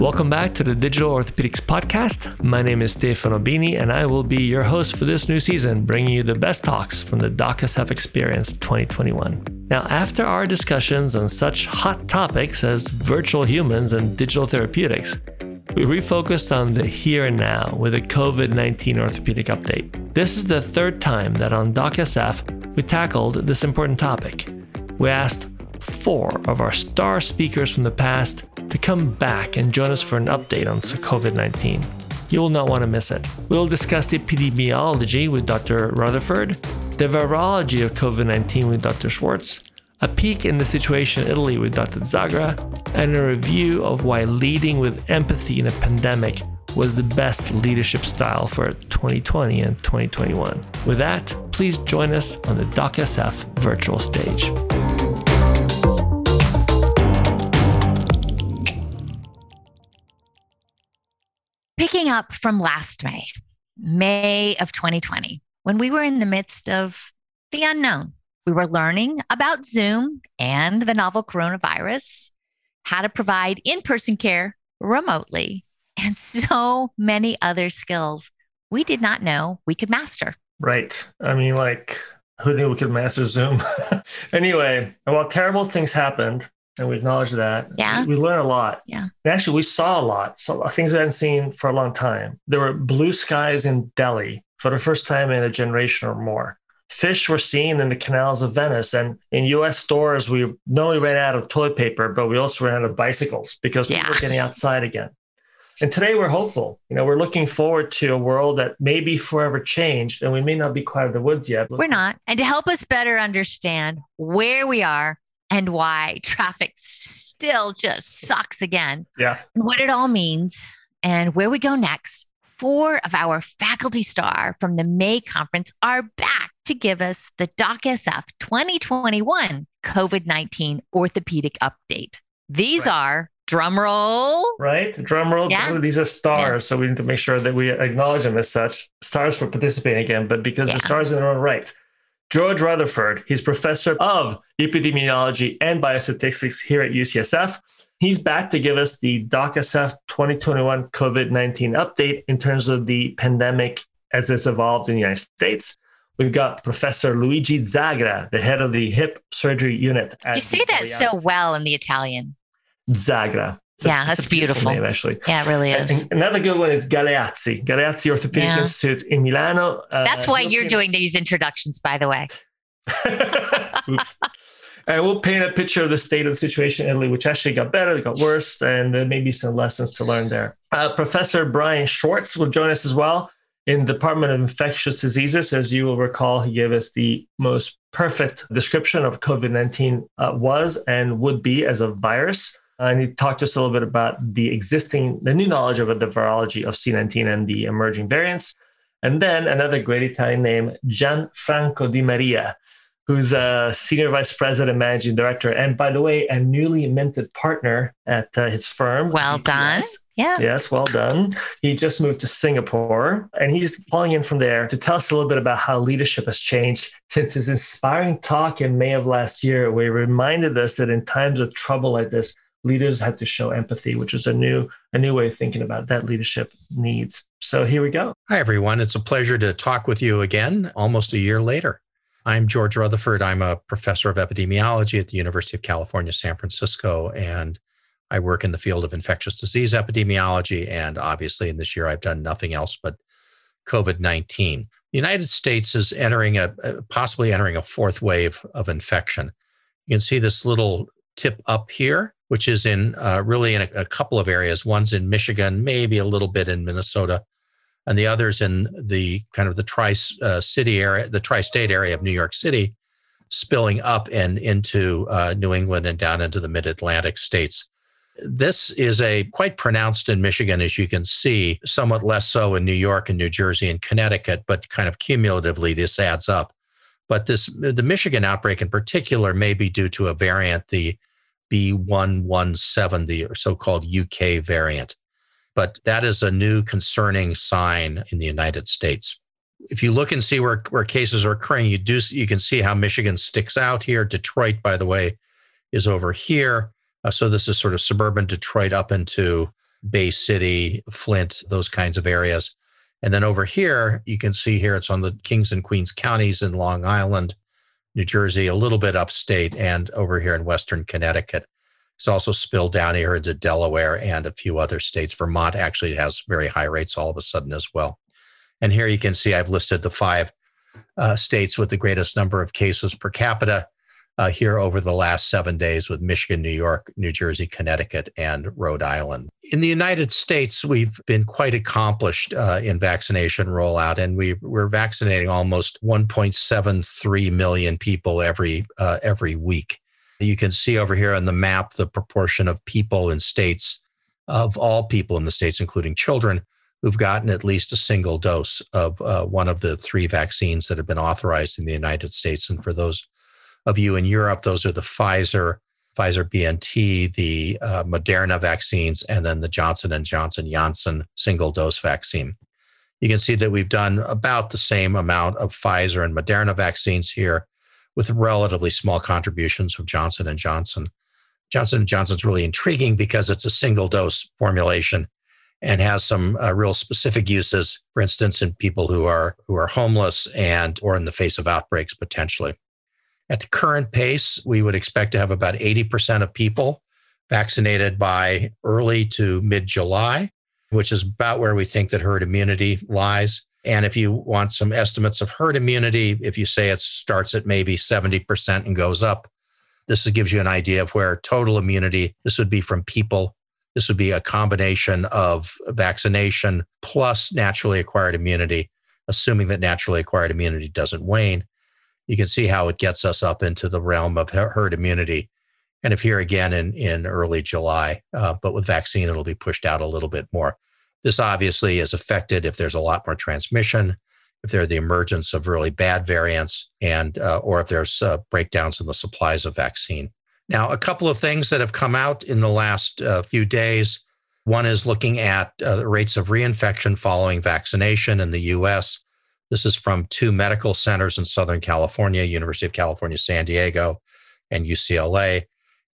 Welcome back to the Digital Orthopedics Podcast. My name is Stefano Bini, and I will be your host for this new season, bringing you the best talks from the DocSF Experience 2021. Now, after our discussions on such hot topics as virtual humans and digital therapeutics, we refocused on the here and now with a COVID 19 orthopedic update. This is the third time that on DocSF we tackled this important topic. We asked four of our star speakers from the past to come back and join us for an update on COVID 19. You will not want to miss it. We will discuss epidemiology with Dr. Rutherford, the virology of COVID 19 with Dr. Schwartz, a peek in the situation in Italy with Dr. Zagra, and a review of why leading with empathy in a pandemic was the best leadership style for 2020 and 2021. With that, please join us on the DocSF virtual stage. Picking up from last May, May of 2020, when we were in the midst of the unknown, we were learning about Zoom and the novel coronavirus, how to provide in person care remotely, and so many other skills we did not know we could master. Right. I mean, like, who knew we could master Zoom? anyway, while terrible things happened, and we acknowledge that. Yeah. We, learn a lot. Yeah. And actually, we saw a lot. So uh, things I hadn't seen for a long time. There were blue skies in Delhi for the first time in a generation or more. Fish were seen in the canals of Venice. And in US stores, we not only ran out of toilet paper, but we also ran out of bicycles because people were getting outside again. And today we're hopeful. You know, we're looking forward to a world that may be forever changed, and we may not be quite out of the woods yet. We're not. And to help us better understand where we are and why traffic still just sucks again. Yeah. And what it all means and where we go next. Four of our faculty star from the May conference are back to give us the DocSF 2021 COVID 19 orthopedic update. These right. are drum roll. Right? Drum roll. Yeah. These are stars. Yeah. So we need to make sure that we acknowledge them as such. Stars for participating again, but because yeah. they're stars in their own right. George Rutherford. He's professor of epidemiology and biostatistics here at UCSF. He's back to give us the DocSF 2021 COVID 19 update in terms of the pandemic as it's evolved in the United States. We've got Professor Luigi Zagra, the head of the hip surgery unit. You say that so well in the Italian. Zagra. It's yeah, a, that's beautiful. Name, actually. Yeah, it really is. And another good one is Galeazzi, Galeazzi Orthopedic yeah. Institute in Milano. Uh, that's why you're doing these introductions, by the way. Oops. And we'll paint a picture of the state of the situation in Italy, which actually got better, it got worse, and there may be some lessons to learn there. Uh, Professor Brian Schwartz will join us as well in the Department of Infectious Diseases. As you will recall, he gave us the most perfect description of COVID 19 uh, was and would be as a virus. And he talked to us a little bit about the existing, the new knowledge about the virology of C19 and the emerging variants. And then another great Italian name, Gianfranco Di Maria, who's a senior vice president, managing director, and by the way, a newly minted partner at uh, his firm. Well BTS. done. Yeah. Yes, well done. He just moved to Singapore and he's calling in from there to tell us a little bit about how leadership has changed since his inspiring talk in May of last year, where he reminded us that in times of trouble like this, leaders had to show empathy, which is a new a new way of thinking about that leadership needs. So here we go. Hi everyone, it's a pleasure to talk with you again almost a year later. I'm George Rutherford. I'm a professor of epidemiology at the University of California, San Francisco, and I work in the field of infectious disease epidemiology. And obviously, in this year, I've done nothing else but COVID 19. The United States is entering a possibly entering a fourth wave of infection. You can see this little tip up here which is in uh, really in a, a, couple of areas. One's in Michigan, maybe a little bit in Minnesota, and the other's in the kind of the tri uh, city area, the tri state area of New York City, spilling up and into uh, New England and down into the mid Atlantic states. This is a quite pronounced in Michigan, as you can see, somewhat less so in New York and New Jersey and Connecticut, but kind of cumulatively, this adds up. But this, the Michigan outbreak in particular, may be due to a variant, the B1170 the so called UK variant. But that is a new concerning sign in the United States. If you look and see where, where cases are occurring, you do you can see how Michigan sticks out here. Detroit, by the way, is over here. Uh, so this is sort of suburban Detroit up into Bay City, Flint, those kinds of areas. And then over here, you can see here it's on the Kings and Queens counties in Long Island, New Jersey, a little bit upstate, and over here in Western Connecticut. It's also spilled down here into Delaware and a few other states. Vermont actually has very high rates all of a sudden as well. And here you can see I've listed the five uh, states with the greatest number of cases per capita uh, here over the last seven days with Michigan, New York, New Jersey, Connecticut, and Rhode Island. In the United States, we've been quite accomplished uh, in vaccination rollout, and we, we're vaccinating almost 1.73 million people every uh, every week. You can see over here on the map the proportion of people in states, of all people in the states, including children, who've gotten at least a single dose of uh, one of the three vaccines that have been authorized in the United States. And for those of you in Europe, those are the Pfizer, Pfizer BNT, the uh, Moderna vaccines, and then the Johnson and Johnson Janssen single dose vaccine. You can see that we've done about the same amount of Pfizer and Moderna vaccines here, with relatively small contributions of Johnson and Johnson. Johnson and Johnson is really intriguing because it's a single dose formulation and has some uh, real specific uses, for instance, in people who are who are homeless and or in the face of outbreaks potentially. At the current pace, we would expect to have about 80% of people vaccinated by early to mid July, which is about where we think that herd immunity lies. And if you want some estimates of herd immunity, if you say it starts at maybe 70% and goes up, this gives you an idea of where total immunity, this would be from people. This would be a combination of vaccination plus naturally acquired immunity, assuming that naturally acquired immunity doesn't wane you can see how it gets us up into the realm of herd immunity. And if here again in, in early July, uh, but with vaccine, it'll be pushed out a little bit more. This obviously is affected if there's a lot more transmission, if there are the emergence of really bad variants, and uh, or if there's uh, breakdowns in the supplies of vaccine. Now, a couple of things that have come out in the last uh, few days. One is looking at uh, rates of reinfection following vaccination in the U.S. This is from two medical centers in Southern California, University of California, San Diego, and UCLA.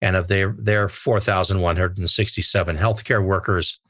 And of their, their 4,167 healthcare workers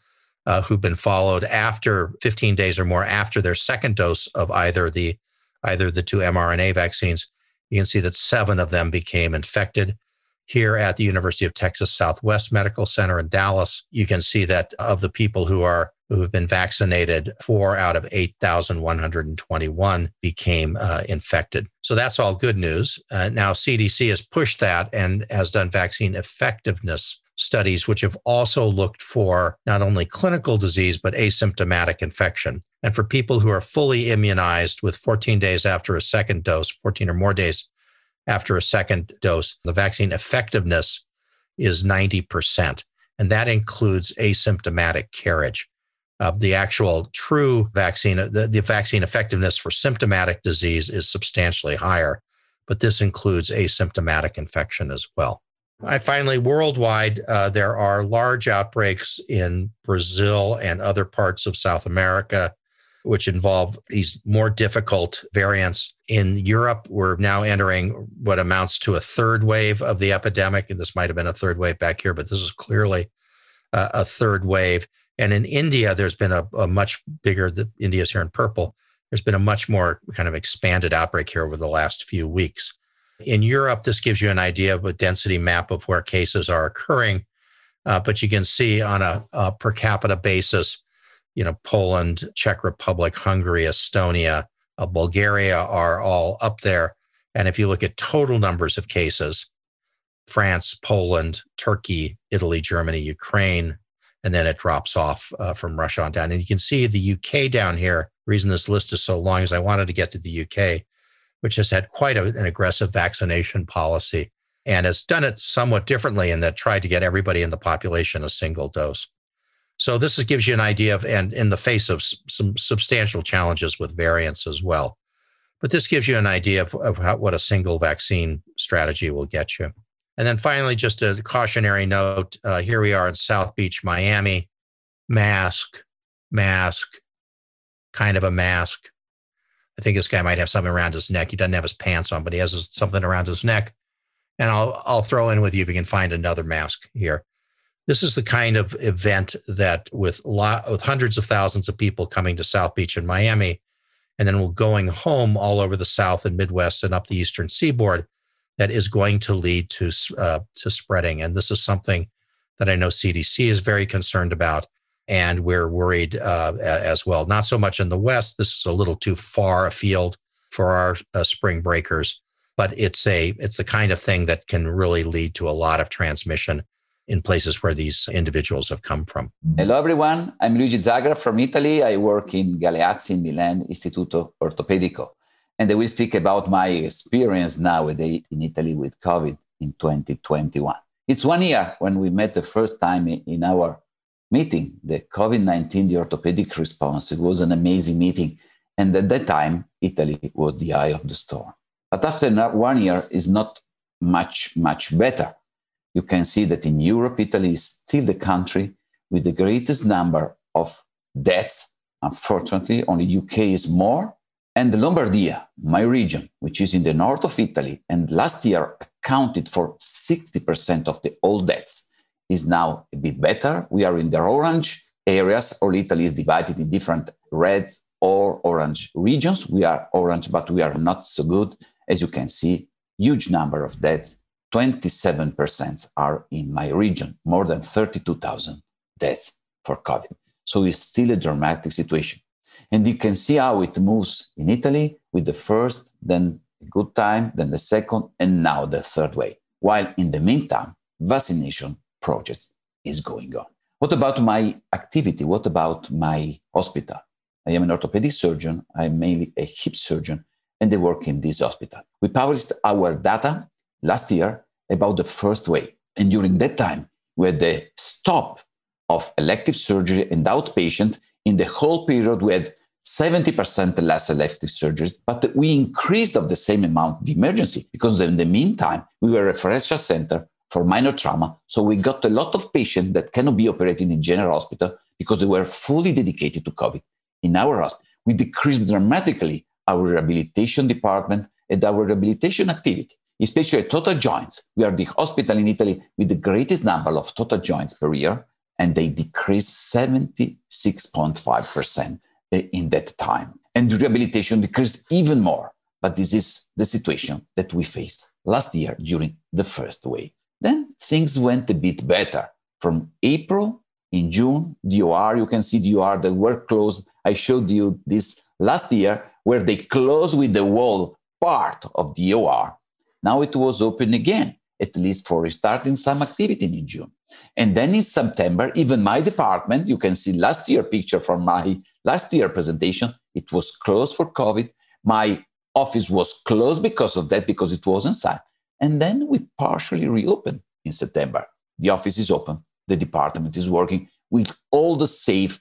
uh, who've been followed after 15 days or more after their second dose of either the either the two mRNA vaccines, you can see that seven of them became infected. Here at the University of Texas Southwest Medical Center in Dallas, you can see that of the people who are who have been vaccinated, four out of 8,121 became uh, infected. So that's all good news. Uh, now, CDC has pushed that and has done vaccine effectiveness studies, which have also looked for not only clinical disease, but asymptomatic infection. And for people who are fully immunized with 14 days after a second dose, 14 or more days after a second dose, the vaccine effectiveness is 90%. And that includes asymptomatic carriage uh, the actual true vaccine, the, the vaccine effectiveness for symptomatic disease is substantially higher, but this includes asymptomatic infection as well. I finally, worldwide, uh, there are large outbreaks in Brazil and other parts of South America, which involve these more difficult variants. In Europe, we're now entering what amounts to a third wave of the epidemic. And this might have been a third wave back here, but this is clearly uh, a third wave. And in India, there's been a, a much bigger, the India's here in purple, there's been a much more kind of expanded outbreak here over the last few weeks. In Europe, this gives you an idea of a density map of where cases are occurring. Uh, but you can see on a, a, per capita basis, you know, Poland, Czech Republic, Hungary, Estonia, uh, Bulgaria are all up there. And if you look at total numbers of cases, France, Poland, Turkey, Italy, Germany, Ukraine, and then it drops off uh, from Russia on down. And you can see the UK down here. Reason this list is so long is I wanted to get to the UK, which has had quite a, an aggressive vaccination policy and has done it somewhat differently in that tried to get everybody in the population a single dose. So this is, gives you an idea of, and in the face of some substantial challenges with variants as well. But this gives you an idea of, of how, what a single vaccine strategy will get you. And then finally, just a cautionary note uh, here we are in South Beach, Miami. Mask, mask, kind of a mask. I think this guy might have something around his neck. He doesn't have his pants on, but he has something around his neck. And I'll I'll throw in with you if you can find another mask here. This is the kind of event that, with lot, with hundreds of thousands of people coming to South Beach in Miami, and then we're going home all over the South and Midwest and up the Eastern Seaboard, that is going to lead to uh, to spreading. And this is something that I know CDC is very concerned about, and we're worried uh, as well. Not so much in the West. This is a little too far afield for our uh, spring breakers, but it's a it's the kind of thing that can really lead to a lot of transmission in places where these individuals have come from. Hello, everyone. I'm Luigi Zagra from Italy. I work in Galeazzi in Milan, Istituto Ortopedico. And I will speak about my experience nowadays in Italy with COVID in 2021. It's one year when we met the first time in our meeting, the COVID 19, the orthopedic response. It was an amazing meeting. And at that time, Italy was the eye of the storm. But after one year, is not much, much better you can see that in Europe, Italy is still the country with the greatest number of deaths. Unfortunately, only UK is more. And Lombardia, my region, which is in the north of Italy, and last year accounted for 60% of the all deaths, is now a bit better. We are in the orange areas. All Italy is divided in different reds or orange regions. We are orange, but we are not so good. As you can see, huge number of deaths 27% are in my region, more than 32,000 deaths for COVID. So it's still a dramatic situation. And you can see how it moves in Italy with the first, then a good time, then the second, and now the third wave. While in the meantime, vaccination projects is going on. What about my activity? What about my hospital? I am an orthopedic surgeon. I'm mainly a hip surgeon, and I work in this hospital. We published our data last year about the first wave. And during that time, we had the stop of elective surgery and outpatient. In the whole period, we had 70% less elective surgeries, but we increased of the same amount the emergency because in the meantime, we were a referential center for minor trauma. So we got a lot of patients that cannot be operated in general hospital because they were fully dedicated to COVID. In our hospital, we decreased dramatically our rehabilitation department and our rehabilitation activity especially total joints. We are the hospital in Italy with the greatest number of total joints per year, and they decreased 76.5% in that time. And rehabilitation decreased even more. But this is the situation that we faced last year during the first wave. Then things went a bit better. From April, in June, DOR, you can see DOR that were closed. I showed you this last year where they closed with the wall part of DOR now it was open again, at least for restarting some activity in June. And then in September, even my department, you can see last year picture from my last year presentation, it was closed for COVID. My office was closed because of that, because it was inside. And then we partially reopened in September. The office is open, the department is working with all the safe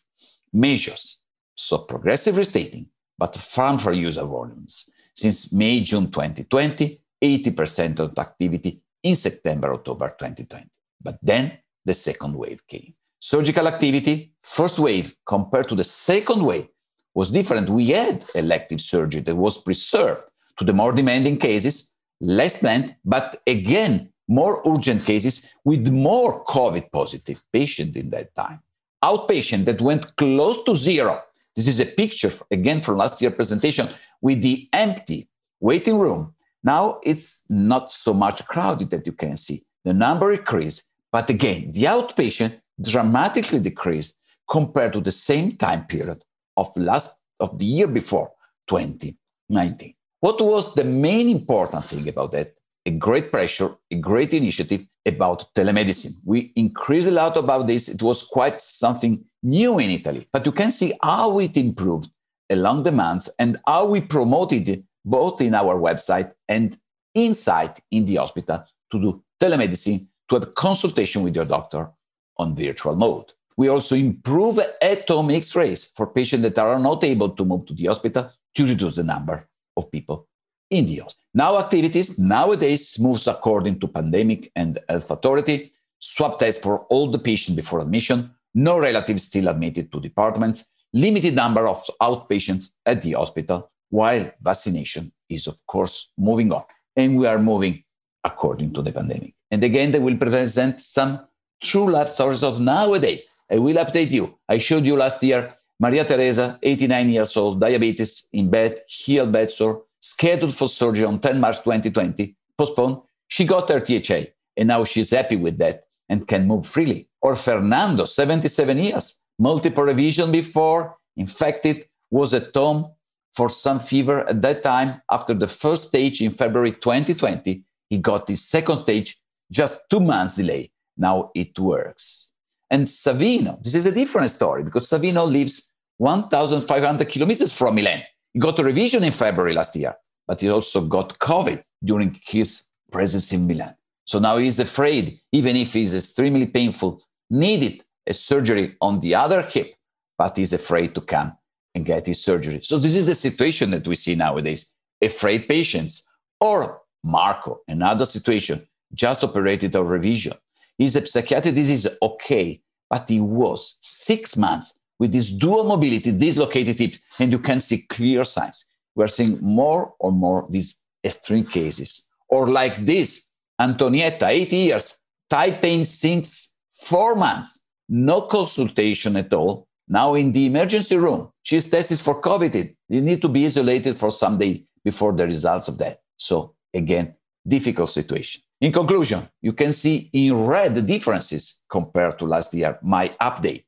measures. So progressive restating, but farm for user volumes. Since May, June 2020, 80% of activity in September, October 2020. But then the second wave came. Surgical activity, first wave compared to the second wave was different. We had elective surgery that was preserved to the more demanding cases, less planned, but again, more urgent cases with more COVID positive patients in that time. Outpatient that went close to zero. This is a picture again from last year presentation with the empty waiting room now it's not so much crowded that you can see. The number increased, but again, the outpatient dramatically decreased compared to the same time period of last of the year before 2019. What was the main important thing about that? A great pressure, a great initiative about telemedicine. We increased a lot about this. It was quite something new in Italy, but you can see how it improved along the months and how we promoted both in our website and inside in the hospital to do telemedicine, to have consultation with your doctor on virtual mode. We also improve at-home X-rays for patients that are not able to move to the hospital to reduce the number of people in the hospital. Now activities nowadays moves according to pandemic and health authority. Swab test for all the patients before admission. No relatives still admitted to departments. Limited number of outpatients at the hospital while vaccination is, of course, moving on. And we are moving according to the pandemic. And again, they will present some true life stories of nowadays. I will update you. I showed you last year Maria Teresa, 89 years old, diabetes in bed, heel bed sore, scheduled for surgery on 10 March 2020, postponed. She got her THA, and now she's happy with that and can move freely. Or Fernando, 77 years, multiple revision before, infected, was at home for some fever at that time. After the first stage in February 2020, he got his second stage just two months delay. Now it works. And Savino, this is a different story because Savino lives 1,500 kilometers from Milan. He got a revision in February last year, but he also got COVID during his presence in Milan. So now he's afraid, even if it's extremely painful, needed a surgery on the other hip, but he's afraid to come and get his surgery. So this is the situation that we see nowadays. Afraid patients. Or Marco, another situation, just operated a revision. He's a psychiatric disease, okay, but he was six months with this dual mobility, dislocated hip, and you can see clear signs. We're seeing more or more these extreme cases. Or like this, Antonietta, 80 years, thigh pain since four months, no consultation at all. Now in the emergency room, she's tested for COVID. You need to be isolated for some day before the results of that. So again, difficult situation. In conclusion, you can see in red the differences compared to last year, my update.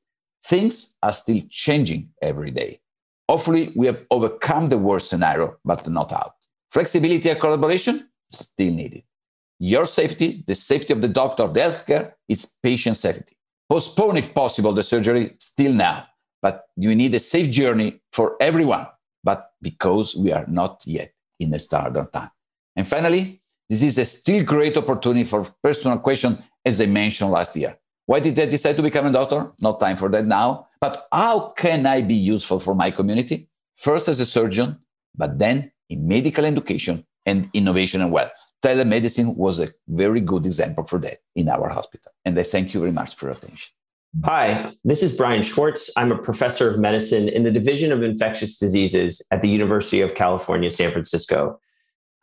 Things are still changing every day. Hopefully, we have overcome the worst scenario, but not out. Flexibility and collaboration still needed. Your safety, the safety of the doctor, the healthcare, is patient safety. Postpone, if possible, the surgery still now, but you need a safe journey for everyone, but because we are not yet in a standard time. And finally, this is a still great opportunity for personal question, as I mentioned last year. Why did I decide to become a doctor? Not time for that now. But how can I be useful for my community? First as a surgeon, but then in medical education and innovation and wealth. Telemedicine was a very good example for that in our hospital. And I thank you very much for your attention. Hi, this is Brian Schwartz. I'm a professor of medicine in the Division of Infectious Diseases at the University of California, San Francisco.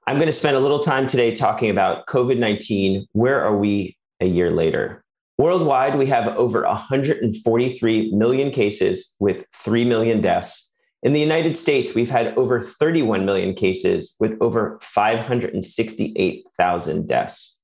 I'm going to spend a little time today talking about COVID 19. Where are we a year later? Worldwide, we have over 143 million cases with 3 million deaths. In the United States, we've had over 31 million cases with over 568,000 deaths.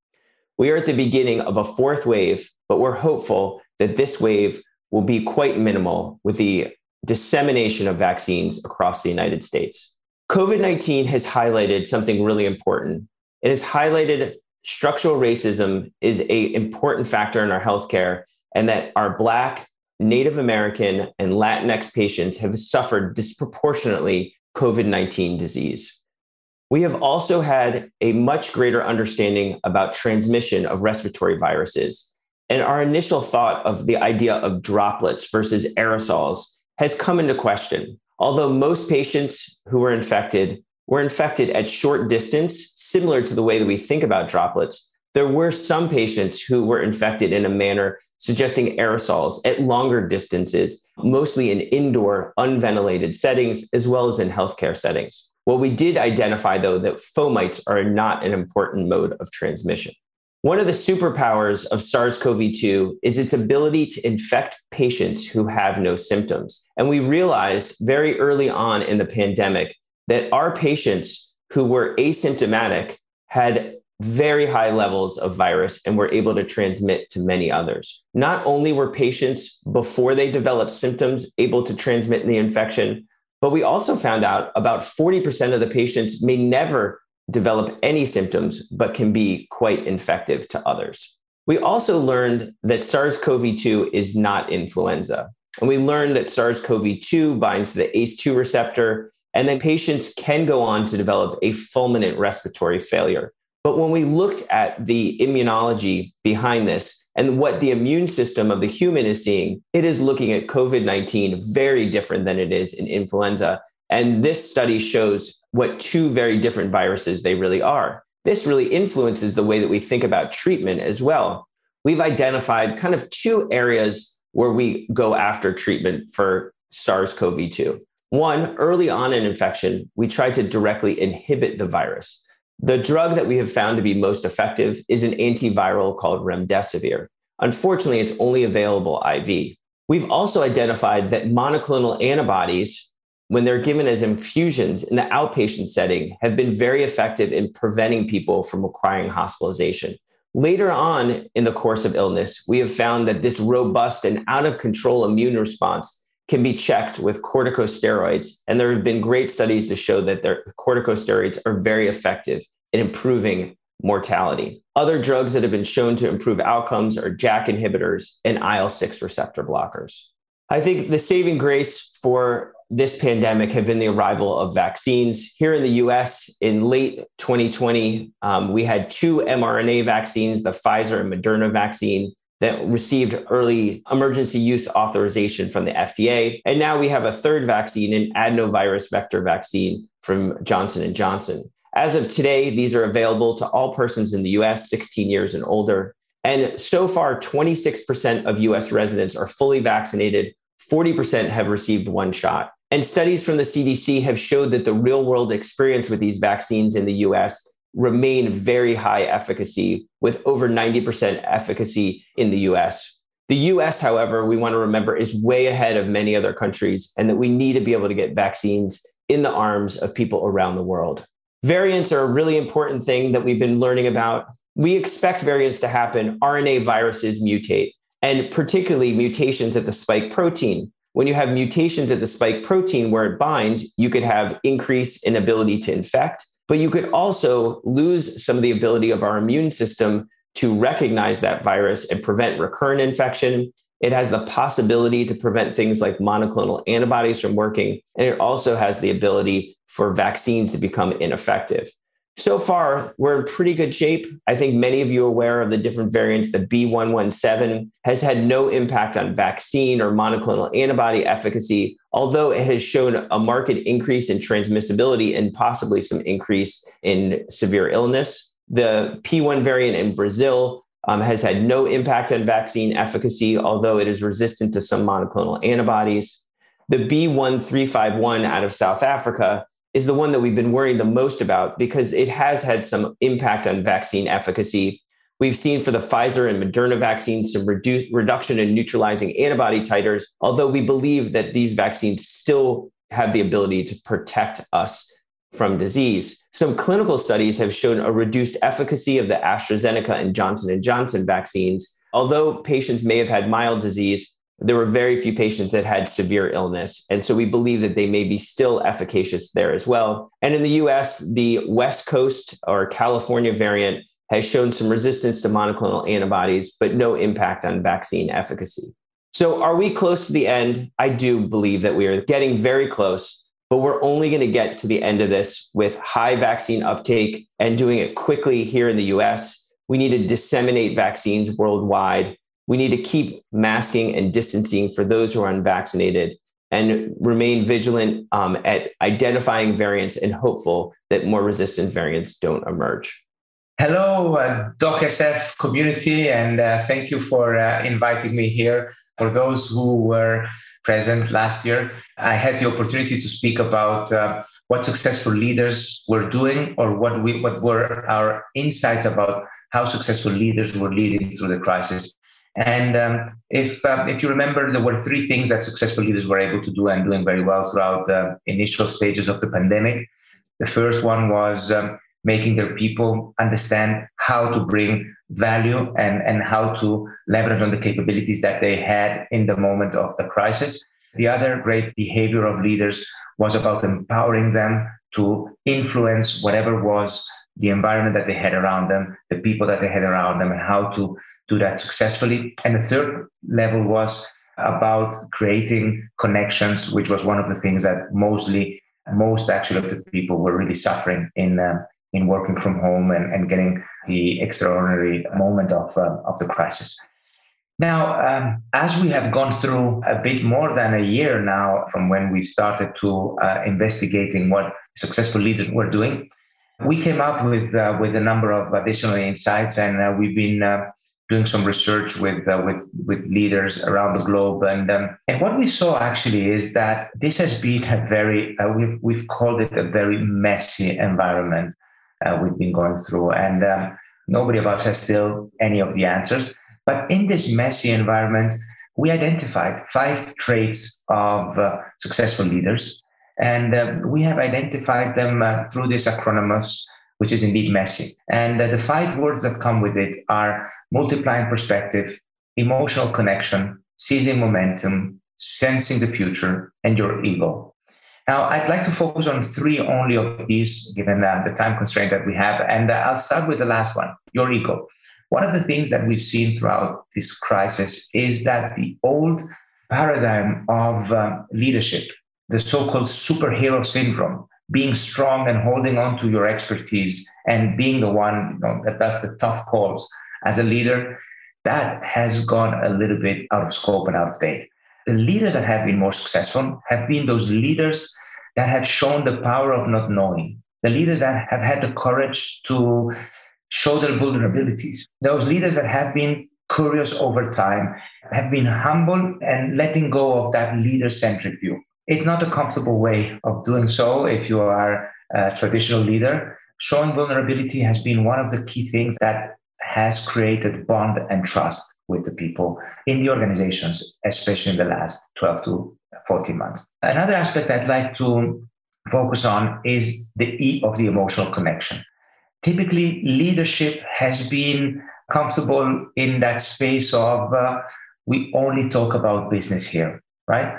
We are at the beginning of a fourth wave, but we're hopeful that this wave will be quite minimal with the dissemination of vaccines across the United States. COVID 19 has highlighted something really important. It has highlighted structural racism is a important factor in our healthcare and that our Black, Native American, and Latinx patients have suffered disproportionately COVID 19 disease. We have also had a much greater understanding about transmission of respiratory viruses. And our initial thought of the idea of droplets versus aerosols has come into question. Although most patients who were infected were infected at short distance, similar to the way that we think about droplets, there were some patients who were infected in a manner suggesting aerosols at longer distances, mostly in indoor, unventilated settings, as well as in healthcare settings. What we did identify, though, that fomites are not an important mode of transmission. One of the superpowers of SARS CoV 2 is its ability to infect patients who have no symptoms. And we realized very early on in the pandemic that our patients who were asymptomatic had very high levels of virus and were able to transmit to many others. Not only were patients before they developed symptoms able to transmit the infection, but we also found out about 40% of the patients may never develop any symptoms, but can be quite infective to others. We also learned that SARS CoV 2 is not influenza. And we learned that SARS CoV 2 binds to the ACE2 receptor, and then patients can go on to develop a fulminant respiratory failure. But when we looked at the immunology behind this and what the immune system of the human is seeing, it is looking at COVID 19 very different than it is in influenza. And this study shows what two very different viruses they really are. This really influences the way that we think about treatment as well. We've identified kind of two areas where we go after treatment for SARS CoV 2. One, early on in infection, we try to directly inhibit the virus. The drug that we have found to be most effective is an antiviral called remdesivir. Unfortunately, it's only available IV. We've also identified that monoclonal antibodies, when they're given as infusions in the outpatient setting, have been very effective in preventing people from requiring hospitalization. Later on in the course of illness, we have found that this robust and out of control immune response can be checked with corticosteroids. And there have been great studies to show that their corticosteroids are very effective in improving mortality. Other drugs that have been shown to improve outcomes are JAK inhibitors and IL 6 receptor blockers. I think the saving grace for this pandemic have been the arrival of vaccines. Here in the US in late 2020, um, we had two mRNA vaccines, the Pfizer and Moderna vaccine, that received early emergency use authorization from the FDA. And now we have a third vaccine, an adenovirus vector vaccine from Johnson & Johnson. As of today, these are available to all persons in the US 16 years and older. And so far, 26% of US residents are fully vaccinated, 40% have received one shot. And studies from the CDC have showed that the real world experience with these vaccines in the US remain very high efficacy with over 90% efficacy in the US. The US, however, we want to remember is way ahead of many other countries and that we need to be able to get vaccines in the arms of people around the world. Variants are a really important thing that we've been learning about. We expect variants to happen. RNA viruses mutate, and particularly mutations at the spike protein. When you have mutations at the spike protein where it binds, you could have increase in ability to infect, but you could also lose some of the ability of our immune system to recognize that virus and prevent recurrent infection. It has the possibility to prevent things like monoclonal antibodies from working. And it also has the ability for vaccines to become ineffective. So far, we're in pretty good shape. I think many of you are aware of the different variants. The B117 has had no impact on vaccine or monoclonal antibody efficacy, although it has shown a marked increase in transmissibility and possibly some increase in severe illness. The P1 variant in Brazil um, has had no impact on vaccine efficacy, although it is resistant to some monoclonal antibodies. The B1351 out of South Africa is the one that we've been worrying the most about because it has had some impact on vaccine efficacy. We've seen for the Pfizer and Moderna vaccines some reduction in neutralizing antibody titers, although we believe that these vaccines still have the ability to protect us from disease. Some clinical studies have shown a reduced efficacy of the AstraZeneca and Johnson & Johnson vaccines. Although patients may have had mild disease, there were very few patients that had severe illness. And so we believe that they may be still efficacious there as well. And in the US, the West Coast or California variant has shown some resistance to monoclonal antibodies, but no impact on vaccine efficacy. So are we close to the end? I do believe that we are getting very close, but we're only going to get to the end of this with high vaccine uptake and doing it quickly here in the US. We need to disseminate vaccines worldwide we need to keep masking and distancing for those who are unvaccinated and remain vigilant um, at identifying variants and hopeful that more resistant variants don't emerge. Hello, uh, DocSF community, and uh, thank you for uh, inviting me here. For those who were present last year, I had the opportunity to speak about uh, what successful leaders were doing or what, we, what were our insights about how successful leaders were leading through the crisis. And um, if um, if you remember, there were three things that successful leaders were able to do and doing very well throughout the initial stages of the pandemic. The first one was um, making their people understand how to bring value and, and how to leverage on the capabilities that they had in the moment of the crisis. The other great behavior of leaders was about empowering them to influence whatever was the environment that they had around them, the people that they had around them, and how to do that successfully. And the third level was about creating connections, which was one of the things that mostly, most actually of the people were really suffering in uh, in working from home and, and getting the extraordinary moment of uh, of the crisis. Now, um, as we have gone through a bit more than a year now from when we started to uh, investigating what successful leaders were doing, we came up with uh, with a number of additional insights, and uh, we've been uh, doing some research with uh, with with leaders around the globe. And um, and what we saw actually is that this has been a very uh, we've we've called it a very messy environment uh, we've been going through, and um, nobody of us has still any of the answers. But in this messy environment, we identified five traits of uh, successful leaders. And uh, we have identified them uh, through this acronymous, which is indeed messy. And uh, the five words that come with it are multiplying perspective, emotional connection, seizing momentum, sensing the future, and your ego. Now, I'd like to focus on three only of these, given uh, the time constraint that we have. And uh, I'll start with the last one your ego. One of the things that we've seen throughout this crisis is that the old paradigm of um, leadership, the so called superhero syndrome, being strong and holding on to your expertise and being the one you know, that does the tough calls as a leader, that has gone a little bit out of scope and out of date. The leaders that have been more successful have been those leaders that have shown the power of not knowing, the leaders that have had the courage to show their vulnerabilities. Those leaders that have been curious over time have been humble and letting go of that leader centric view. It's not a comfortable way of doing so if you are a traditional leader. Showing vulnerability has been one of the key things that has created bond and trust with the people in the organizations, especially in the last 12 to 14 months. Another aspect I'd like to focus on is the E of the emotional connection typically leadership has been comfortable in that space of uh, we only talk about business here, right?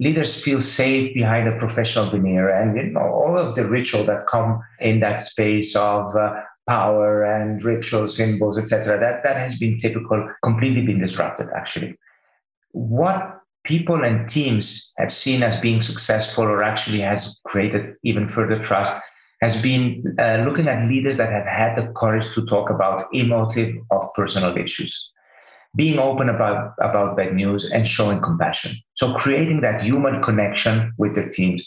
Leaders feel safe behind a professional veneer, and you know, all of the ritual that come in that space of uh, power and ritual symbols, etc. That that has been typical, completely been disrupted. Actually, what people and teams have seen as being successful, or actually has created even further trust, has been uh, looking at leaders that have had the courage to talk about emotive of personal issues being open about, about bad news and showing compassion. So creating that human connection with their teams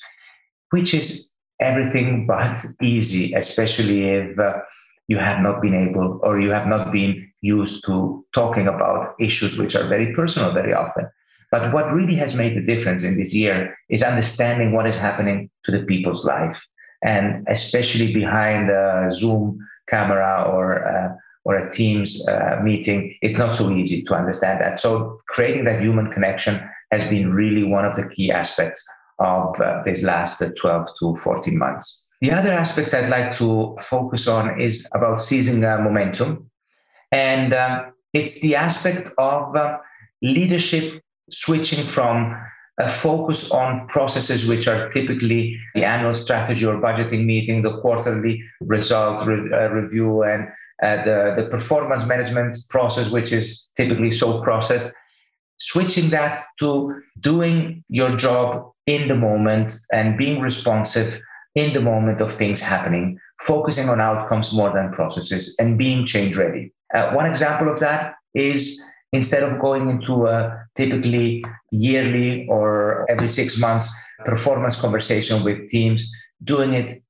which is everything but easy especially if uh, you have not been able or you have not been used to talking about issues which are very personal very often. But what really has made the difference in this year is understanding what is happening to the people's life. And especially behind a Zoom camera or uh, or a Teams uh, meeting, it's not so easy to understand that. So creating that human connection has been really one of the key aspects of uh, this last 12 to 14 months. The other aspects I'd like to focus on is about seizing uh, momentum, and um, it's the aspect of uh, leadership switching from a focus on processes which are typically the annual strategy or budgeting meeting, the quarterly result re- uh, review, and uh, the, the performance management process, which is typically so processed. Switching that to doing your job in the moment and being responsive in the moment of things happening, focusing on outcomes more than processes, and being change ready. Uh, one example of that is instead of going into a typically yearly or every six months performance conversation with teams, doing it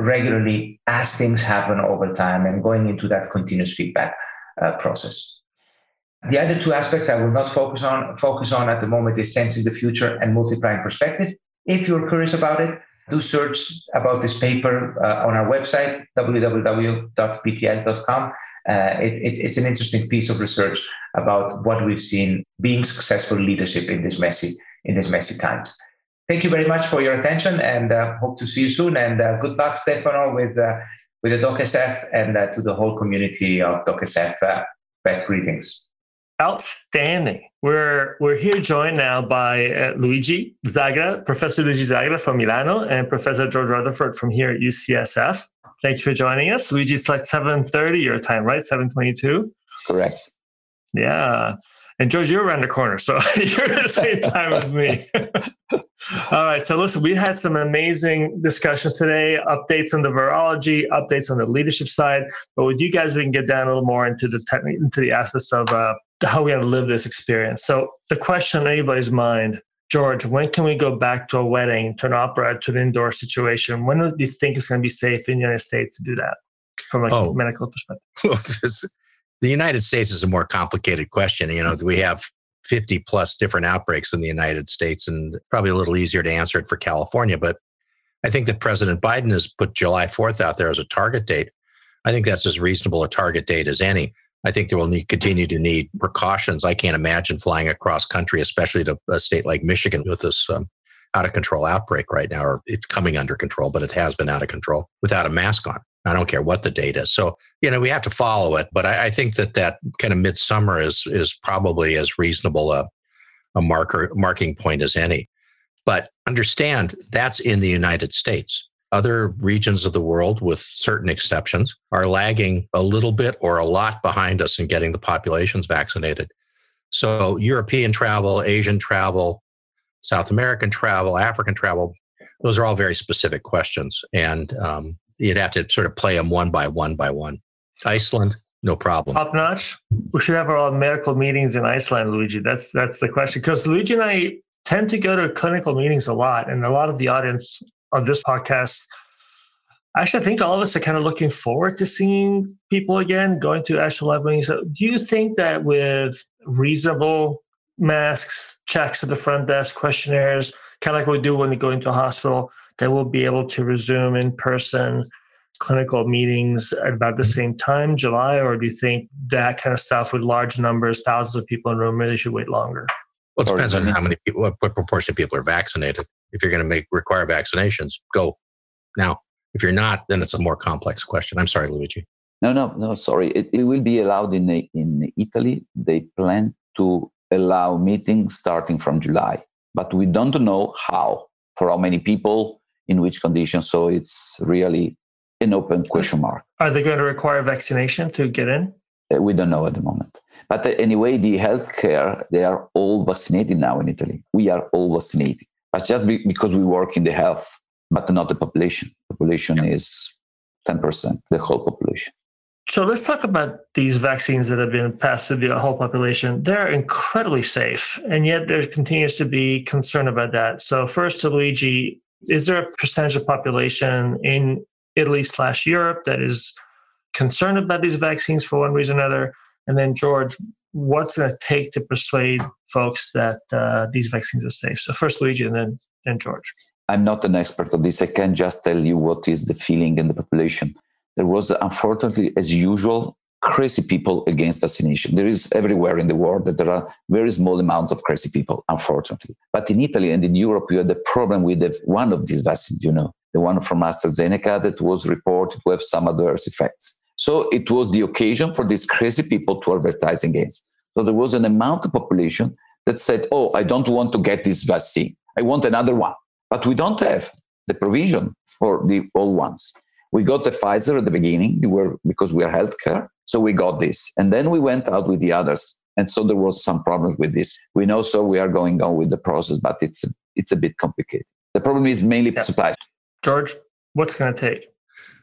regularly as things happen over time and going into that continuous feedback uh, process. The other two aspects I will not focus on focus on at the moment is sensing the future and multiplying perspective. If you're curious about it, do search about this paper uh, on our website www.bts.com uh, it, it, it's an interesting piece of research about what we've seen being successful leadership in this messy in these messy times. Thank you very much for your attention, and uh, hope to see you soon. And uh, good luck, Stefano, with uh, with the DocSF and uh, to the whole community of DocSF. Uh, best greetings. Outstanding. We're we're here joined now by uh, Luigi Zagra, Professor Luigi Zagra from Milano, and Professor George Rutherford from here at UCSF. Thank you for joining us. Luigi, it's like 7.30 your time, right? 7.22? Correct. Yeah. And George, you're around the corner, so you're at the same time as me. All right. So listen, we had some amazing discussions today, updates on the virology, updates on the leadership side. But with you guys, we can get down a little more into the technique, into the aspects of uh, how we live this experience. So the question on anybody's mind George, when can we go back to a wedding, to an opera, to an indoor situation? When do you think it's going to be safe in the United States to do that from a oh. medical perspective? The United States is a more complicated question. You know, we have 50 plus different outbreaks in the United States and probably a little easier to answer it for California. But I think that President Biden has put July 4th out there as a target date. I think that's as reasonable a target date as any. I think there will need continue to need precautions. I can't imagine flying across country, especially to a state like Michigan with this um, out of control outbreak right now, or it's coming under control, but it has been out of control without a mask on. I don't care what the date is. So, you know, we have to follow it. But I, I think that that kind of midsummer is is probably as reasonable a, a marker marking point as any. But understand that's in the United States. Other regions of the world, with certain exceptions, are lagging a little bit or a lot behind us in getting the populations vaccinated. So, European travel, Asian travel, South American travel, African travel, those are all very specific questions. And um, you'd have to sort of play them one by one by one. Iceland, no problem. Top notch. We should have our medical meetings in Iceland, Luigi. That's that's the question. Because Luigi and I tend to go to clinical meetings a lot, and a lot of the audience on this podcast. Actually, I think all of us are kind of looking forward to seeing people again, going to actual live meetings. So do you think that with reasonable masks, checks at the front desk, questionnaires, kind of like we do when we go into a hospital, that we'll be able to resume in person clinical meetings at about the same time, July, or do you think that kind of stuff with large numbers, thousands of people in a room, really should wait longer? Well, it depends on how many people, what, what proportion of people are vaccinated. If you're going to make require vaccinations, go now. If you're not, then it's a more complex question. I'm sorry, Luigi. No, no, no. Sorry. It, it will be allowed in in Italy. They plan to allow meetings starting from July, but we don't know how for how many people in which conditions. So it's really an open question mark. Are they going to require vaccination to get in? Uh, we don't know at the moment. But uh, anyway, the healthcare, they are all vaccinated now in Italy. We are all vaccinated. But just be, because we work in the health, but not the population. Population is 10%, the whole population. So let's talk about these vaccines that have been passed to the whole population. They're incredibly safe, and yet there continues to be concern about that. So first, to Luigi, is there a percentage of population in Italy slash Europe that is concerned about these vaccines for one reason or another? And then, George, what's going to take to persuade folks that uh, these vaccines are safe? So first, Luigi, and then, then George. I'm not an expert on this. I can just tell you what is the feeling in the population. There was, unfortunately, as usual, crazy people against vaccination. There is everywhere in the world that there are very small amounts of crazy people, unfortunately. But in Italy and in Europe, you had the problem with the, one of these vaccines, you know, the one from AstraZeneca that was reported to have some adverse effects. So it was the occasion for these crazy people to advertise against. So there was an amount of population that said, oh, I don't want to get this vaccine. I want another one. But we don't have the provision for the old ones. We got the Pfizer at the beginning we were, because we are healthcare. So we got this. And then we went out with the others. And so there was some problem with this. We know so we are going on with the process, but it's, it's a bit complicated. The problem is mainly yeah. supplies. George, what's going to take?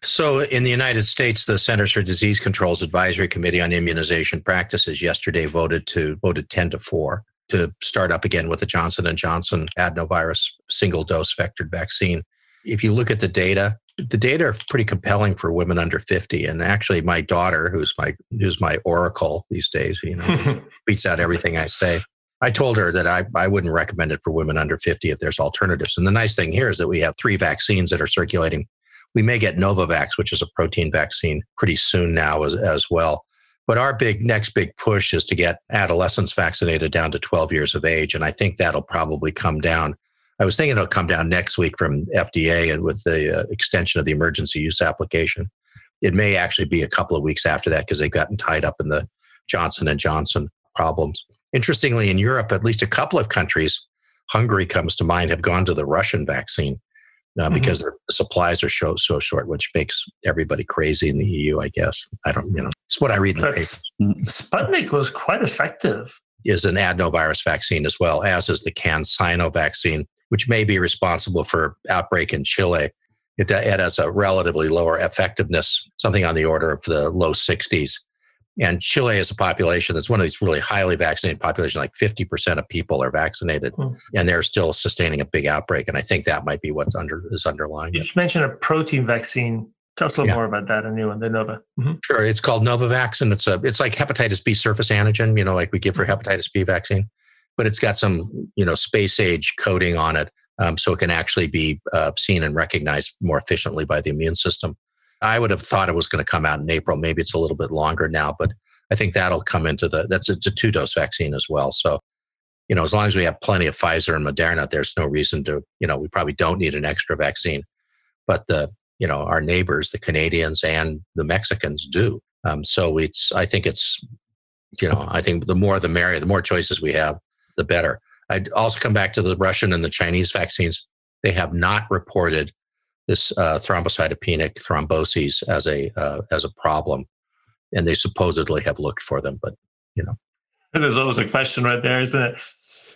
So, in the United States, the Centers for Disease Control's Advisory Committee on Immunization Practices yesterday voted to voted 10 to 4 to start up again with the Johnson and Johnson adenovirus single dose vectored vaccine. If you look at the data, the data are pretty compelling for women under 50 and actually my daughter who's my who's my oracle these days you know tweets out everything i say. I told her that I, I wouldn't recommend it for women under 50 if there's alternatives. And the nice thing here is that we have three vaccines that are circulating. We may get novavax which is a protein vaccine pretty soon now as, as well. But our big next big push is to get adolescents vaccinated down to 12 years of age and i think that'll probably come down I was thinking it'll come down next week from FDA and with the uh, extension of the emergency use application. It may actually be a couple of weeks after that because they've gotten tied up in the Johnson and Johnson problems. Interestingly, in Europe, at least a couple of countries, Hungary comes to mind, have gone to the Russian vaccine uh, mm-hmm. because their supplies are so, so short, which makes everybody crazy in the EU, I guess. I don't, you know, it's what I read in the papers. Sputnik was quite effective. Is an adenovirus vaccine as well, as is the CanSino vaccine, which may be responsible for outbreak in Chile. It, it has a relatively lower effectiveness, something on the order of the low 60s. And Chile is a population that's one of these really highly vaccinated populations, like 50% of people are vaccinated, mm. and they're still sustaining a big outbreak. And I think that might be what's under is underlying. You just mentioned a protein vaccine. Tell us a little yeah. more about that, a new one, the Nova. Mm-hmm. Sure, it's called Novavax, and it's a it's like hepatitis B surface antigen, you know, like we give for mm-hmm. hepatitis B vaccine but it's got some you know space age coating on it, um, so it can actually be uh, seen and recognized more efficiently by the immune system. I would have thought it was going to come out in April. Maybe it's a little bit longer now, but I think that'll come into the, that's a, a two dose vaccine as well. So, you know, as long as we have plenty of Pfizer and Moderna, there's no reason to, you know, we probably don't need an extra vaccine. But the, you know, our neighbors, the Canadians and the Mexicans do. Um, so it's, I think it's, you know, I think the more the merrier, the more choices we have, the better. I'd also come back to the Russian and the Chinese vaccines. They have not reported this uh, thrombocytopenic thromboses as a uh, as a problem, and they supposedly have looked for them, but you know, there's always a question right there, isn't it?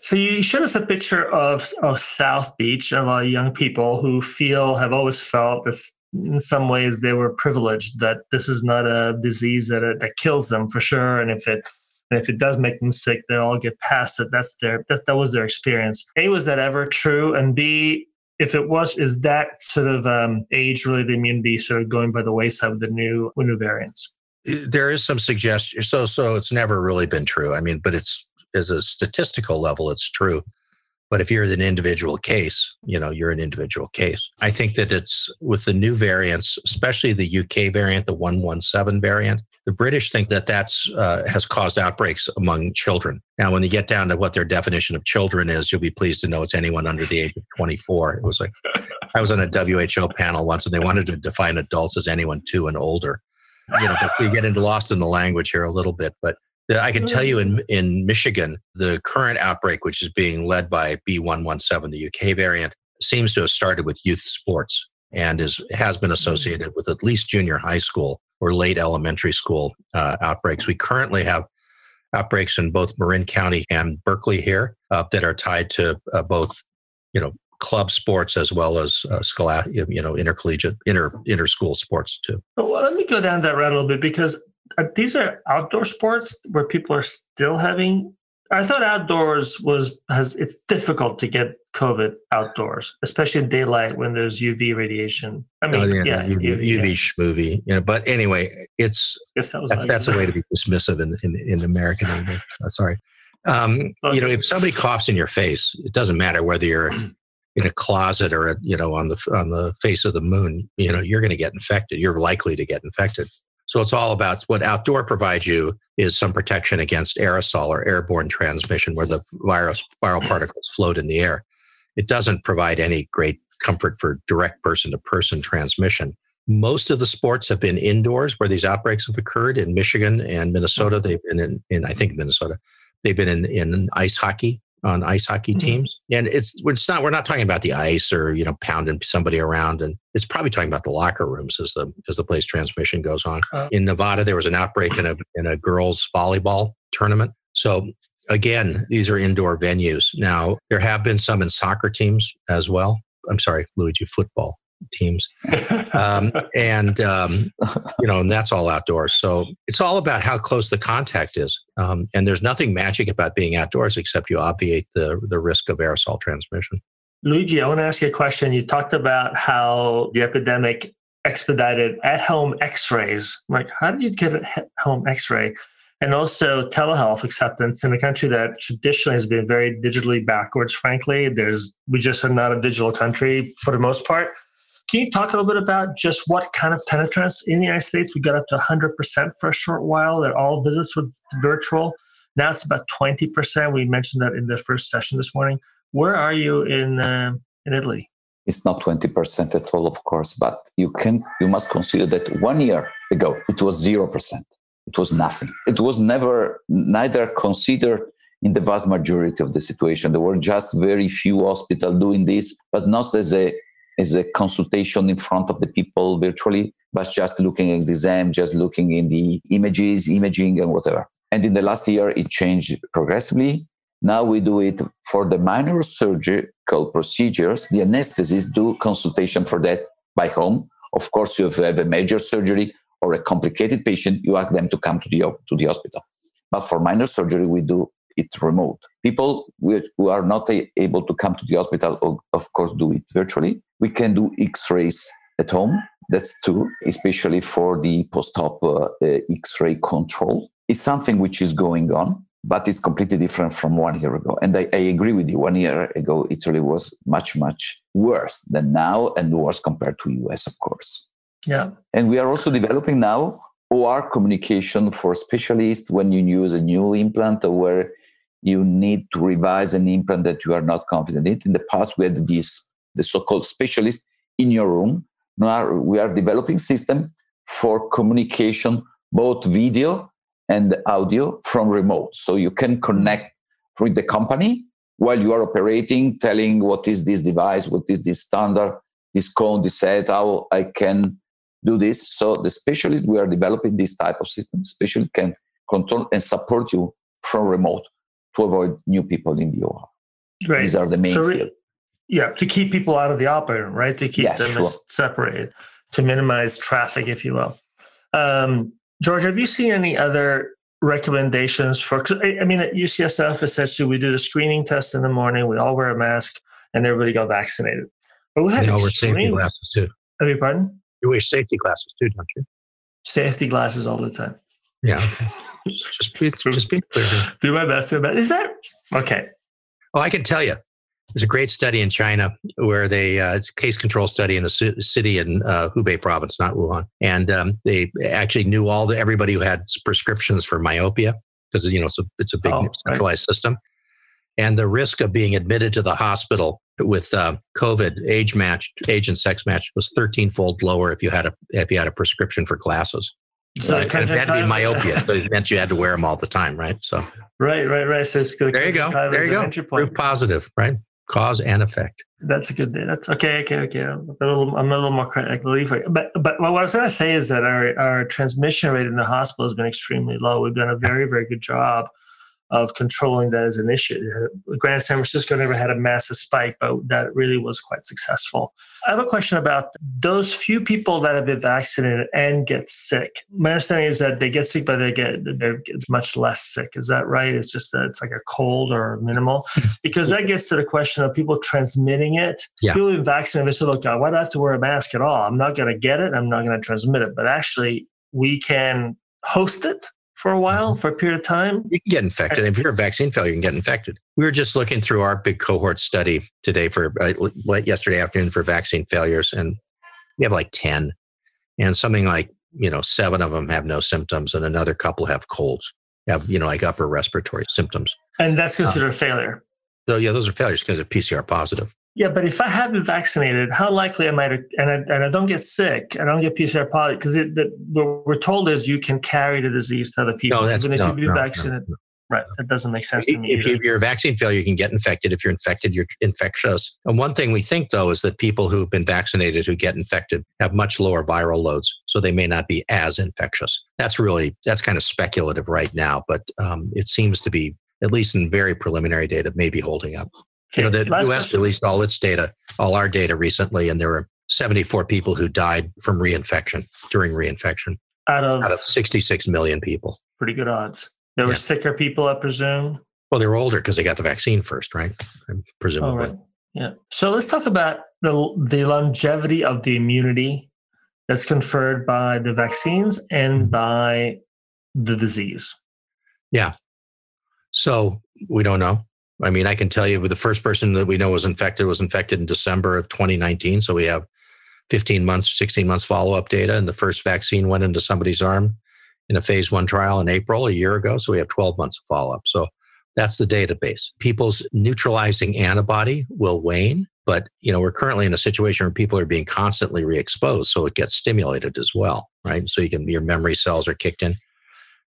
So you showed us a picture of, of South Beach, a lot of young people who feel have always felt this in some ways they were privileged that this is not a disease that uh, that kills them for sure, and if it and if it does make them sick, they'll all get past it. That's their that that was their experience. A was that ever true, and B if it was, is that sort of um, age-related immunity sort of going by the wayside with the new with new variants? There is some suggestion. So, so it's never really been true. I mean, but it's as a statistical level, it's true. But if you're an individual case, you know, you're an individual case. I think that it's with the new variants, especially the UK variant, the 117 variant, the British think that that's uh, has caused outbreaks among children. Now, when you get down to what their definition of children is, you'll be pleased to know it's anyone under the age of 24. It was like I was on a WHO panel once, and they wanted to define adults as anyone two and older. You know, we get into lost in the language here a little bit, but I can tell you in, in Michigan, the current outbreak, which is being led by B117, the UK variant, seems to have started with youth sports and is has been associated with at least junior high school or late elementary school uh, outbreaks. We currently have outbreaks in both Marin County and Berkeley here uh, that are tied to uh, both, you know, club sports as well as uh, scholastic, you know, intercollegiate, inter inter school sports too. Well, let me go down that route a little bit because uh, these are outdoor sports where people are still having I thought outdoors was has it's difficult to get COVID outdoors, especially in daylight when there's UV radiation. I mean, oh, yeah, yeah, UV, UV, UV yeah. know, but anyway, it's that that's, that's a way to be dismissive in in, in American English. Oh, sorry. Um, okay. You know, if somebody coughs in your face, it doesn't matter whether you're in a closet or you know on the on the face of the moon. You know, you're going to get infected. You're likely to get infected. So it's all about what outdoor provides you is some protection against aerosol or airborne transmission where the virus viral particles float in the air. It doesn't provide any great comfort for direct person to person transmission. Most of the sports have been indoors where these outbreaks have occurred in Michigan and Minnesota. Mm-hmm. They've been in, in I think Minnesota. They've been in, in ice hockey on ice hockey mm-hmm. teams. And it's it's not we're not talking about the ice or you know pounding somebody around, and it's probably talking about the locker rooms as the as the place transmission goes on. Uh, in Nevada, there was an outbreak in a in a girls volleyball tournament. So again, these are indoor venues. Now there have been some in soccer teams as well. I'm sorry, Luigi, football teams, um, and um, you know, and that's all outdoors. So it's all about how close the contact is. Um, and there's nothing magic about being outdoors except you obviate the the risk of aerosol transmission. Luigi, I want to ask you a question. You talked about how the epidemic expedited at-home X-rays. Like, how do you get a home X-ray? And also telehealth acceptance in a country that traditionally has been very digitally backwards. Frankly, there's we just are not a digital country for the most part. Can you talk a little bit about just what kind of penetrance in the United States? We got up to 100% for a short while that all visits were virtual. Now it's about 20%. We mentioned that in the first session this morning. Where are you in uh, in Italy? It's not 20% at all, of course, but you can you must consider that one year ago it was 0%. It was nothing. It was never neither considered in the vast majority of the situation. There were just very few hospitals doing this, but not as a as a consultation in front of the people virtually, but just looking at the exam, just looking in the images, imaging, and whatever. And in the last year, it changed progressively. Now we do it for the minor surgical procedures. The anesthetists do consultation for that by home. Of course, if you have a major surgery or a complicated patient, you ask them to come to the, to the hospital. But for minor surgery, we do it remote. People who are not able to come to the hospital, of course, do it virtually. We can do X-rays at home. That's true, especially for the post-op uh, uh, X-ray control. It's something which is going on, but it's completely different from one year ago. And I, I agree with you. One year ago, Italy was much, much worse than now, and worse compared to US, of course. Yeah. And we are also developing now OR communication for specialists when you use a new implant or where you need to revise an implant that you are not confident in. In the past, we had these the so-called specialist in your room. Now we are developing system for communication, both video and audio from remote. So you can connect with the company while you are operating, telling what is this device, what is this standard, this cone, this set, how I can do this. So the specialist, we are developing this type of system. Specialist can control and support you from remote to avoid new people in the OR. Right. These are the main so re- Yeah, to keep people out of the operating room, right? To keep yeah, them sure. separated, to minimize traffic, if you will. Um, George, have you seen any other recommendations for? I mean, at UCSF, essentially, we do the screening test in the morning. We all wear a mask, and everybody got vaccinated. But we had they all wear safety glasses too. Have you pardon? You wear safety glasses too, don't you? Safety glasses all the time. Yeah. Okay. just, just be, just be clear. Do my best. Do my best. Is that okay? Well, I can tell you, there's a great study in China where they uh, it's a case control study in a city in uh, Hubei province, not Wuhan, and um, they actually knew all the everybody who had prescriptions for myopia because you know it's a it's a big oh, centralized right. system, and the risk of being admitted to the hospital with uh, COVID age matched age and sex matched was 13 fold lower if you had a if you had a prescription for glasses. So right? it had to be myopia, but it meant you had to wear them all the time, right? So right, right, right. So it's good. There you go. There you go. Proof positive, right? Cause and effect. That's a good. That's okay. Okay. Okay. I'm a little. I'm a little more critical. But but what I was going to say is that our our transmission rate in the hospital has been extremely low. We've done a very very good job of controlling that as an issue. Granted, San Francisco never had a massive spike, but that really was quite successful. I have a question about those few people that have been vaccinated and get sick. My understanding is that they get sick, but they get they're much less sick. Is that right? It's just that it's like a cold or minimal, because that gets to the question of people transmitting it. Yeah. People who vaccinated, they say, "Look, why do I have to wear a mask at all? I'm not going to get it. I'm not going to transmit it." But actually, we can host it for a while, mm-hmm. for a period of time? You can get infected. If you're a vaccine failure, you can get infected. We were just looking through our big cohort study today for uh, yesterday afternoon for vaccine failures, and we have like 10. And something like, you know, seven of them have no symptoms, and another couple have colds, have, you know, like upper respiratory symptoms. And that's considered uh, a failure. So, yeah, those are failures because they're PCR positive. Yeah, but if I have been vaccinated, how likely am I to, and I, and I don't get sick, I don't get PCR positive, because what we're told is you can carry the disease to other people. No, that's, Even if no, you've been no, vaccinated. No, right. That doesn't make sense to me. If, if you're a vaccine failure, you can get infected. If you're infected, you're infectious. And one thing we think, though, is that people who've been vaccinated who get infected have much lower viral loads, so they may not be as infectious. That's really, that's kind of speculative right now, but um, it seems to be, at least in very preliminary data, maybe holding up. You know, the Last U.S. Question. released all its data, all our data recently, and there were 74 people who died from reinfection during reinfection out of, out of 66 million people. Pretty good odds. There were yeah. sicker people, I presume. Well, they were older because they got the vaccine first, right? Presumably. Right. Yeah. So let's talk about the the longevity of the immunity that's conferred by the vaccines and mm-hmm. by the disease. Yeah. So we don't know. I mean, I can tell you the first person that we know was infected was infected in December of 2019. So we have 15 months, 16 months follow up data. And the first vaccine went into somebody's arm in a phase one trial in April a year ago. So we have 12 months of follow up. So that's the database. People's neutralizing antibody will wane, but you know we're currently in a situation where people are being constantly re-exposed, so it gets stimulated as well, right? So you can your memory cells are kicked in.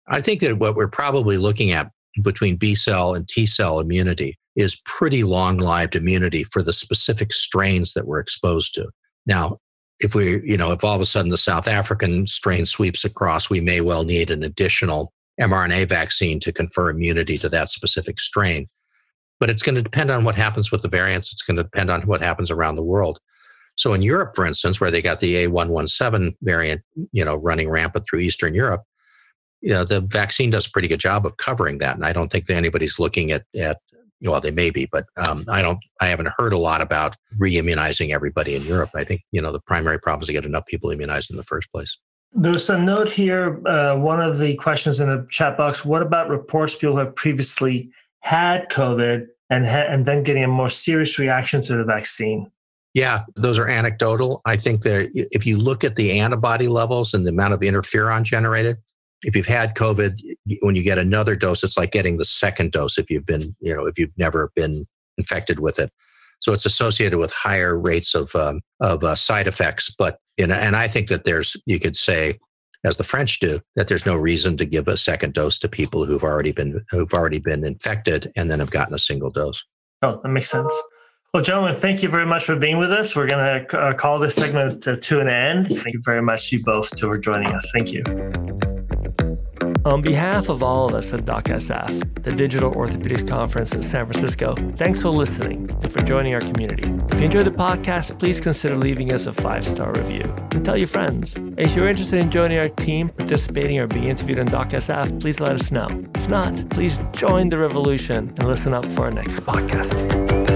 I think that what we're probably looking at between B cell and T cell immunity is pretty long lived immunity for the specific strains that we're exposed to. Now, if we, you know, if all of a sudden the South African strain sweeps across, we may well need an additional mRNA vaccine to confer immunity to that specific strain. But it's going to depend on what happens with the variants. It's going to depend on what happens around the world. So in Europe, for instance, where they got the A117 variant, you know, running rampant through Eastern Europe, you know, the vaccine does a pretty good job of covering that. And I don't think that anybody's looking at, at well, they may be, but um, I don't, I haven't heard a lot about re-immunizing everybody in Europe. I think, you know, the primary problem is to get enough people immunized in the first place. There's a note here. Uh, one of the questions in the chat box: What about reports people have previously had COVID and ha- and then getting a more serious reaction to the vaccine? Yeah, those are anecdotal. I think that if you look at the antibody levels and the amount of interferon generated, if you've had COVID, when you get another dose, it's like getting the second dose if you've been, you know, if you've never been infected with it. So it's associated with higher rates of um, of uh, side effects. But know, and I think that there's, you could say, as the French do, that there's no reason to give a second dose to people who've already been who've already been infected and then have gotten a single dose. Oh, that makes sense. Well, gentlemen, thank you very much for being with us. We're going to uh, call this segment to, to an end. Thank you very much, you both, for joining us. Thank you. On behalf of all of us at DocSF, the Digital Orthopedics Conference in San Francisco, thanks for listening and for joining our community. If you enjoyed the podcast, please consider leaving us a five star review and tell your friends. And if you're interested in joining our team, participating, or being interviewed on DocSF, please let us know. If not, please join the revolution and listen up for our next podcast.